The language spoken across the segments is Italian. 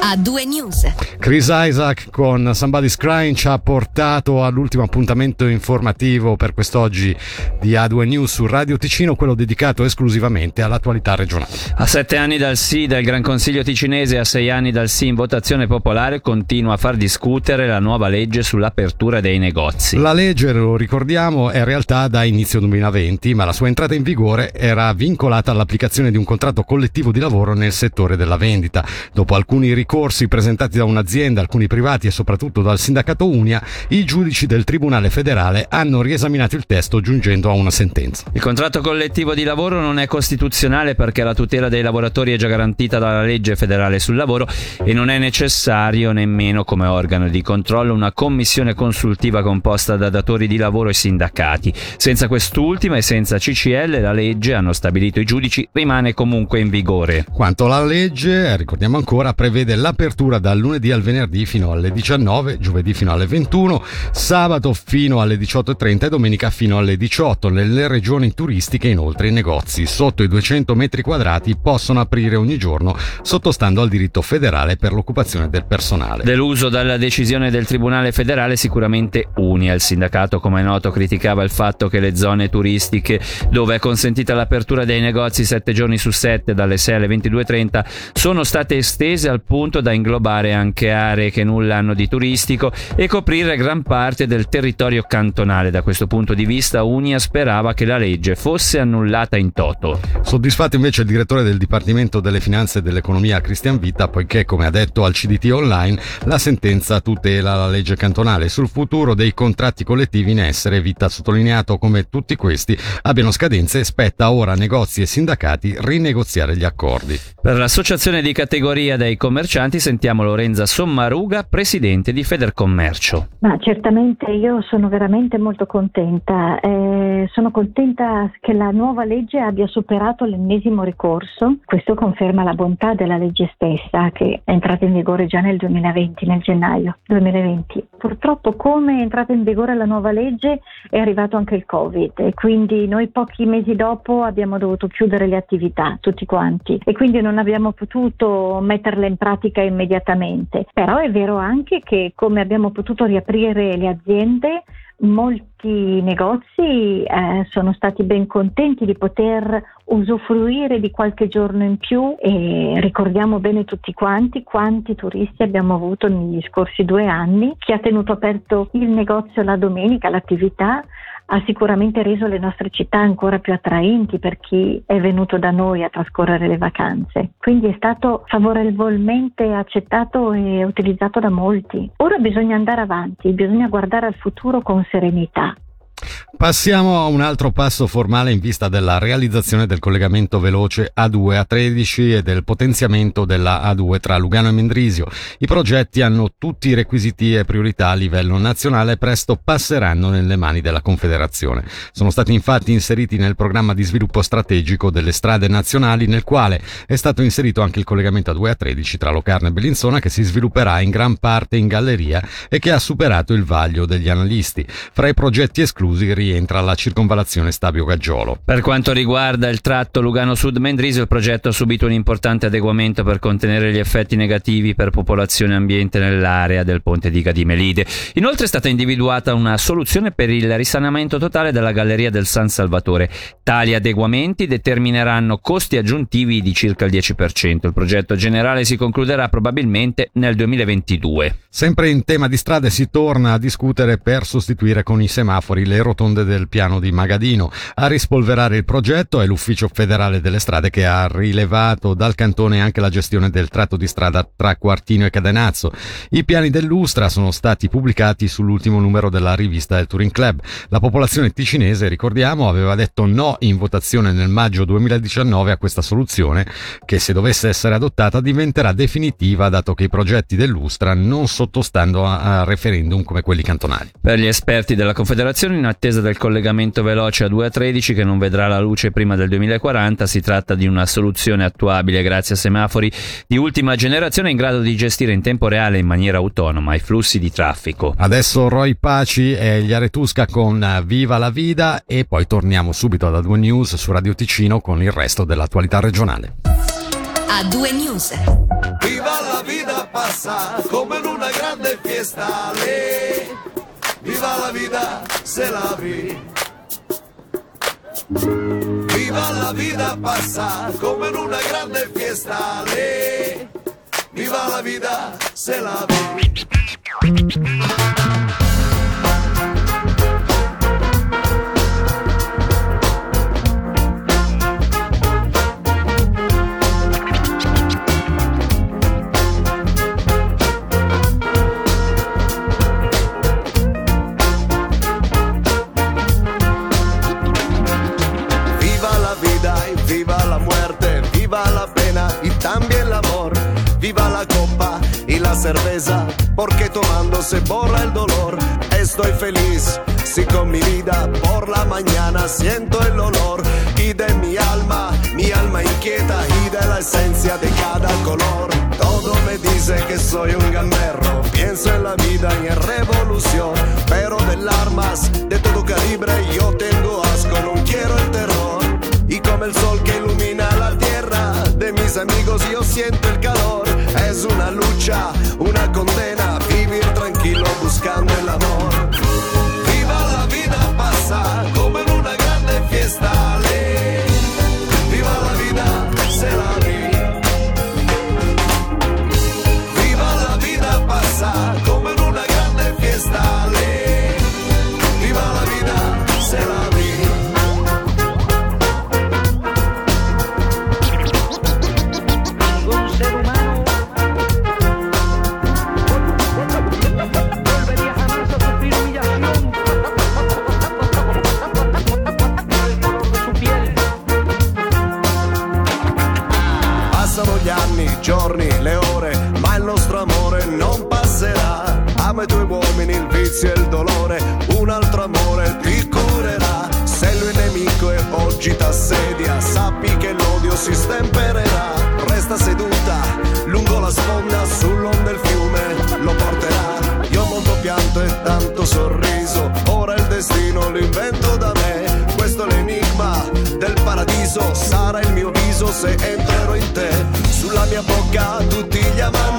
A2 News. Chris Isaac con Somebody's Crying ci ha portato all'ultimo appuntamento informativo per quest'oggi di A2 News su Radio Ticino, quello dedicato esclusivamente all'attualità regionale. A sette anni dal sì del Gran Consiglio ticinese e a sei anni dal sì in votazione popolare continua a far discutere la nuova legge sull'apertura dei negozi. La legge, lo ricordiamo, è in realtà da inizio 2020, ma la sua entrata in vigore era vincolata all'applicazione di un contratto collettivo di lavoro nel settore della vendita. Dopo alcuni ricordi ricorsi presentati da un'azienda, alcuni privati e soprattutto dal sindacato Unia, i giudici del Tribunale federale hanno riesaminato il testo giungendo a una sentenza. Il contratto collettivo di lavoro non è costituzionale perché la tutela dei lavoratori è già garantita dalla legge federale sul lavoro e non è necessario nemmeno come organo di controllo una commissione consultiva composta da datori di lavoro e sindacati. Senza quest'ultima e senza CCL la legge, hanno stabilito i giudici, rimane comunque in vigore. Quanto alla legge, ricordiamo ancora, prevede l'apertura dal lunedì al venerdì fino alle 19, giovedì fino alle 21, sabato fino alle 18.30 e domenica fino alle 18. Nelle regioni turistiche inoltre i negozi sotto i 200 metri quadrati possono aprire ogni giorno sottostando al diritto federale per l'occupazione del personale. Deluso dalla decisione del Tribunale federale sicuramente Unia, il sindacato come è noto criticava il fatto che le zone turistiche dove è consentita l'apertura dei negozi 7 giorni su 7 dalle 6 alle 22.30 sono state estese al punto punto da inglobare anche aree che nulla hanno di turistico e coprire gran parte del territorio cantonale. Da questo punto di vista Unia sperava che la legge fosse annullata in toto. Soddisfatto invece il direttore del Dipartimento delle Finanze e dell'Economia Cristian Vita, poiché come ha detto al CDT Online la sentenza tutela la legge cantonale sul futuro dei contratti collettivi in essere. Vita ha sottolineato come tutti questi abbiano scadenze e spetta ora a negozi e sindacati rinegoziare gli accordi. Per l'associazione di categoria dei commercianti commercianti sentiamo Lorenza Sommaruga, presidente di Federcommercio. Ma certamente io sono veramente molto contenta. Eh, sono contenta che la nuova legge abbia superato l'ennesimo ricorso. Questo conferma la bontà della legge stessa che è entrata in vigore già nel 2020, nel gennaio 2020. Purtroppo come è entrata in vigore la nuova legge è arrivato anche il Covid e quindi noi pochi mesi dopo abbiamo dovuto chiudere le attività tutti quanti e quindi non abbiamo potuto metterle in pratica pratica immediatamente. Però è vero anche che come abbiamo potuto riaprire le aziende, molti negozi eh, sono stati ben contenti di poter usufruire di qualche giorno in più e ricordiamo bene tutti quanti quanti turisti abbiamo avuto negli scorsi due anni, chi ha tenuto aperto il negozio la domenica, l'attività ha sicuramente reso le nostre città ancora più attraenti per chi è venuto da noi a trascorrere le vacanze. Quindi è stato favorevolmente accettato e utilizzato da molti. Ora bisogna andare avanti, bisogna guardare al futuro con serenità. Passiamo a un altro passo formale in vista della realizzazione del collegamento veloce A2 a 13 e del potenziamento della A2 tra Lugano e Mendrisio. I progetti hanno tutti i requisiti e priorità a livello nazionale e presto passeranno nelle mani della Confederazione. Sono stati infatti inseriti nel programma di sviluppo strategico delle strade nazionali nel quale è stato inserito anche il collegamento A2 a 13 tra Locarno e Bellinzona che si svilupperà in gran parte in galleria e che ha superato il vaglio degli analisti. Fra i progetti esclusi rientra la circonvallazione Stabio-Gaggiolo. Per quanto riguarda il tratto Lugano Sud-Mendrisio, il progetto ha subito un importante adeguamento per contenere gli effetti negativi per popolazione e ambiente nell'area del ponte di Gadimelide. Inoltre è stata individuata una soluzione per il risanamento totale della galleria del San Salvatore. Tali adeguamenti determineranno costi aggiuntivi di circa il 10%. Il progetto generale si concluderà probabilmente nel 2022. Sempre in tema di strade si torna a discutere per sostituire con i semafori le rotonde del piano di Magadino. A rispolverare il progetto è l'Ufficio federale delle strade che ha rilevato dal cantone anche la gestione del tratto di strada tra Quartino e Cadenazzo. I piani dell'Ustra sono stati pubblicati sull'ultimo numero della rivista del Touring Club. La popolazione ticinese, ricordiamo, aveva detto no in votazione nel maggio 2019 a questa soluzione che se dovesse essere adottata diventerà definitiva dato che i progetti dell'Ustra non sottostando a, referendum come quelli cantonali. Per gli esperti della Confederazione in attesa del collegamento veloce a 2 a 13 che non vedrà la luce prima del 2040, si tratta di una soluzione attuabile grazie a semafori di ultima generazione in grado di gestire in tempo reale in maniera autonoma i flussi di traffico. Adesso Roy Paci e gli Aretusca con Viva la Vida e poi torniamo subito ad A2 News su Radio Ticino con il resto dell'attualità regionale. a due news. Viva la vida passa come in una grande fiesta. Le. Viva la vida se la vi. Viva la vida passa come in una grande fiesta. Viva la vida se la vi. Viva la copa y la cerveza, porque tomando se borra el dolor. Estoy feliz, si con mi vida por la mañana siento el olor y de mi alma, mi alma inquieta y de la esencia de cada color. Todo me dice que soy un gamberro, pienso en la vida y en revolución, pero de armas de todo calibre yo tengo asco, no quiero el terror. Y como el sol que ilumina la tierra de mis amigos yo siento el calor. Es una lucha, una condena, vivir tranquilo buscando el amor. Viva la vida pasa como en una grande fiesta. Uomini, il vizio e il dolore, un altro amore ti curerà. Se lui nemico e oggi t'assedia, sappi che l'odio si stempererà. Resta seduta lungo la sponda, sull'onda del fiume lo porterà. Io molto pianto e tanto sorriso, ora il destino lo invento da me. Questo è l'enigma del paradiso, sarà il mio viso se entrerò in te. Sulla mia bocca tutti gli amanti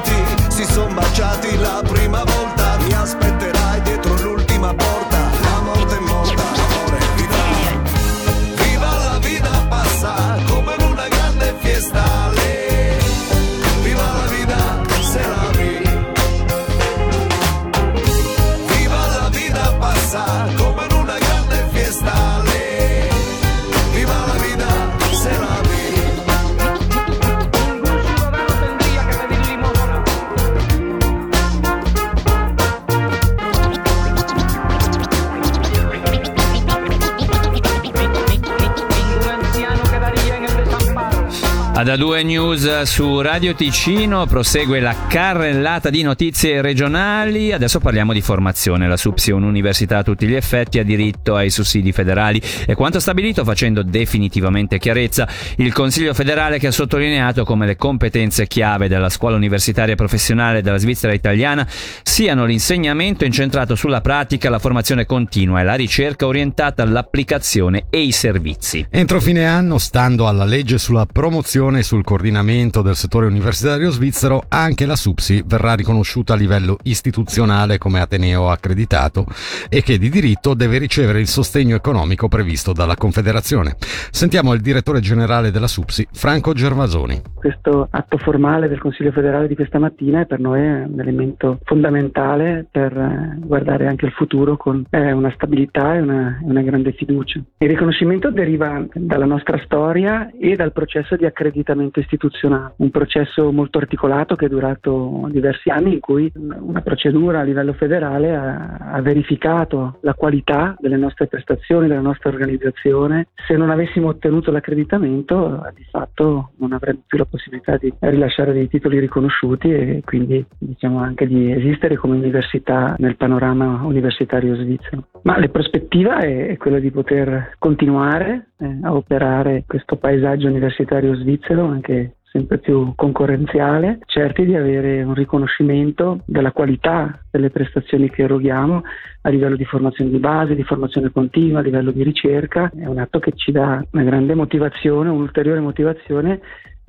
Ad A2 News su Radio Ticino prosegue la carrellata di notizie regionali. Adesso parliamo di formazione. La SUPSI è un'università a tutti gli effetti, ha diritto ai sussidi federali e quanto stabilito facendo definitivamente chiarezza il Consiglio federale che ha sottolineato come le competenze chiave della scuola universitaria professionale della Svizzera italiana siano l'insegnamento incentrato sulla pratica, la formazione continua e la ricerca orientata all'applicazione e i servizi. Entro fine anno, stando alla legge sulla promozione e sul coordinamento del settore universitario svizzero, anche la SUPSI verrà riconosciuta a livello istituzionale come Ateneo accreditato e che di diritto deve ricevere il sostegno economico previsto dalla Confederazione. Sentiamo il direttore generale della SUPSI, Franco Gervasoni. Questo atto formale del Consiglio federale di questa mattina è per noi un elemento fondamentale per eh, guardare anche al futuro con eh, una stabilità e una, una grande fiducia. Il riconoscimento deriva dalla nostra storia e dal processo di accreditamento istituzionale, un processo molto articolato che è durato diversi anni in cui una procedura a livello federale ha, ha verificato la qualità delle nostre prestazioni, della nostra organizzazione. Se non avessimo ottenuto l'accreditamento, di fatto non avremmo più la possibilità di rilasciare dei titoli riconosciuti e quindi diciamo anche di esistere come università nel panorama universitario svizzero. Ma la prospettiva è, è quella di poter continuare eh, a operare questo paesaggio universitario svizzero anche sempre più concorrenziale, certi di avere un riconoscimento della qualità delle prestazioni che eroghiamo a livello di formazione di base, di formazione continua, a livello di ricerca. È un atto che ci dà una grande motivazione, un'ulteriore motivazione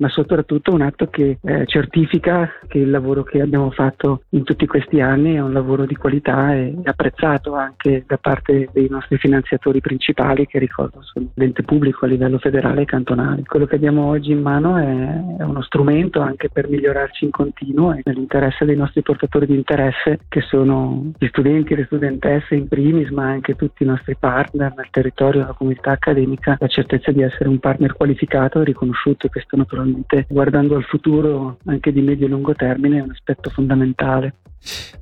ma soprattutto un atto che eh, certifica che il lavoro che abbiamo fatto in tutti questi anni è un lavoro di qualità e apprezzato anche da parte dei nostri finanziatori principali che ricordo sono l'ente pubblico a livello federale e cantonale. Quello che abbiamo oggi in mano è, è uno strumento anche per migliorarci in continuo e nell'interesse dei nostri portatori di interesse che sono gli studenti e le studentesse in primis ma anche tutti i nostri partner nel territorio, la comunità accademica, la certezza di essere un partner qualificato e riconosciuto e questo naturalmente guardando al futuro anche di medio e lungo termine è un aspetto fondamentale.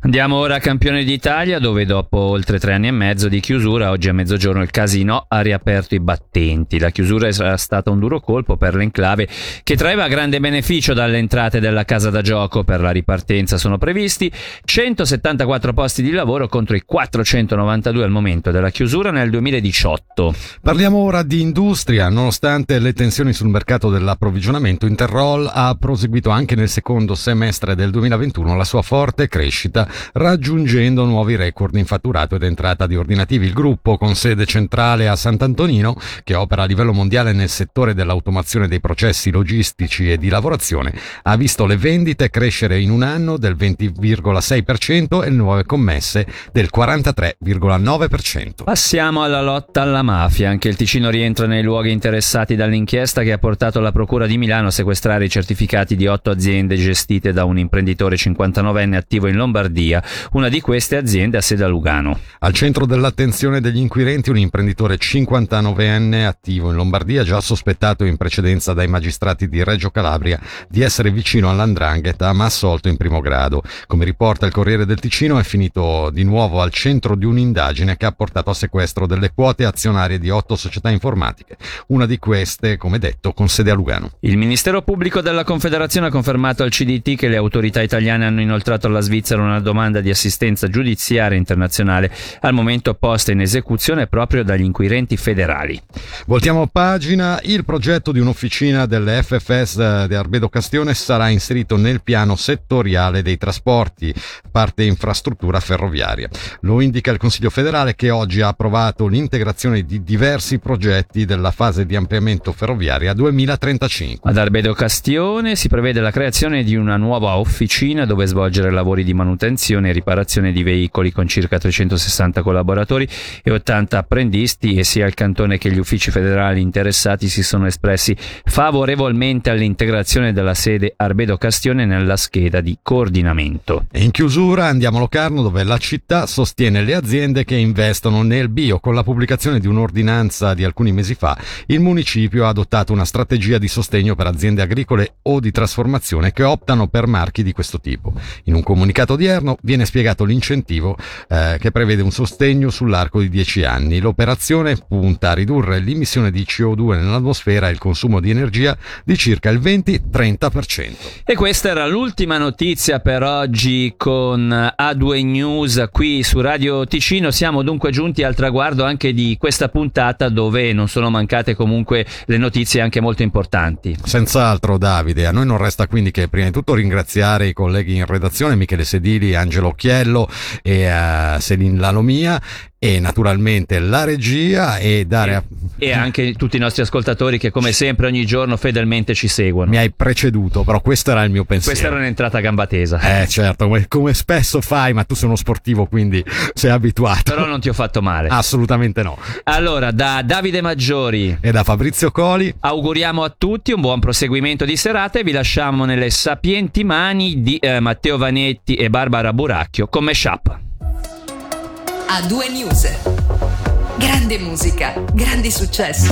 Andiamo ora a campione d'Italia dove dopo oltre tre anni e mezzo di chiusura oggi a mezzogiorno il casino ha riaperto i battenti. La chiusura è stata un duro colpo per l'enclave che traeva grande beneficio dalle entrate della casa da gioco. Per la ripartenza sono previsti 174 posti di lavoro contro i 492 al momento della chiusura nel 2018. Parliamo ora di industria. Nonostante le tensioni sul mercato dell'approvvigionamento, Interroll ha proseguito anche nel secondo semestre del 2021 la sua forte crescita crescita, raggiungendo nuovi record in fatturato ed entrata di ordinativi. Il gruppo, con sede centrale a Sant'Antonino, che opera a livello mondiale nel settore dell'automazione dei processi logistici e di lavorazione, ha visto le vendite crescere in un anno del 20,6% e le nuove commesse del 43,9%. Passiamo alla lotta alla mafia. Anche il Ticino rientra nei luoghi interessati dall'inchiesta che ha portato la Procura di Milano a sequestrare i certificati di otto aziende gestite da un imprenditore 59enne attivo in Lombardia. Una di queste aziende ha sede a Lugano. Al centro dell'attenzione degli inquirenti un imprenditore 59enne attivo in Lombardia, già sospettato in precedenza dai magistrati di Reggio Calabria di essere vicino all'andrangheta ma assolto in primo grado. Come riporta il Corriere del Ticino è finito di nuovo al centro di un'indagine che ha portato a sequestro delle quote azionarie di otto società informatiche. Una di queste, come detto, con sede a Lugano. Il Ministero Pubblico della Confederazione ha confermato al CDT che le autorità italiane hanno inoltrato alla Svizzera Svizzera una domanda di assistenza giudiziaria internazionale al momento posta in esecuzione proprio dagli inquirenti federali. Voltiamo pagina, il progetto di un'officina delle FFS eh, di Arbedo Castione sarà inserito nel piano settoriale dei trasporti, parte infrastruttura ferroviaria. Lo indica il Consiglio federale che oggi ha approvato l'integrazione di diversi progetti della fase di ampliamento ferroviaria 2035. Ad Arbedo Castione si prevede la creazione di una nuova officina dove svolgere lavori di manutenzione e riparazione di veicoli con circa 360 collaboratori e 80 apprendisti e sia il cantone che gli uffici federali interessati si sono espressi favorevolmente all'integrazione della sede Arbedo Castione nella scheda di coordinamento. In chiusura andiamo a Locarno dove la città sostiene le aziende che investono nel bio. Con la pubblicazione di un'ordinanza di alcuni mesi fa, il municipio ha adottato una strategia di sostegno per aziende agricole o di trasformazione che optano per marchi di questo tipo. In un comunicato odierno viene spiegato l'incentivo eh, che prevede un sostegno sull'arco di 10 anni. L'operazione punta a ridurre l'emissione di CO2 nell'atmosfera e il consumo di energia di circa il 20-30%. E questa era l'ultima notizia per oggi con A2 News qui su Radio Ticino. Siamo dunque giunti al traguardo anche di questa puntata dove non sono mancate comunque le notizie anche molto importanti. Senz'altro Davide, a noi non resta quindi che prima di tutto ringraziare i colleghi in redazione, Michele Sedili, Angelo Occhiello e uh, Selin Lalomia e naturalmente la regia e dare a... e anche tutti i nostri ascoltatori che come sempre ogni giorno fedelmente ci seguono. Mi hai preceduto, però questo era il mio pensiero. Questa era un'entrata a gamba tesa. Eh certo, come, come, spesso fai, ma tu sei uno sportivo quindi sei abituato. Però non ti ho fatto male. Assolutamente no. Allora, da Davide Maggiori e da Fabrizio Coli auguriamo a tutti un buon proseguimento di serata e vi lasciamo nelle sapienti mani di eh, Matteo Vanetti e Barbara Buracchio con Meshup. A due news. Grande musica, grandi successi.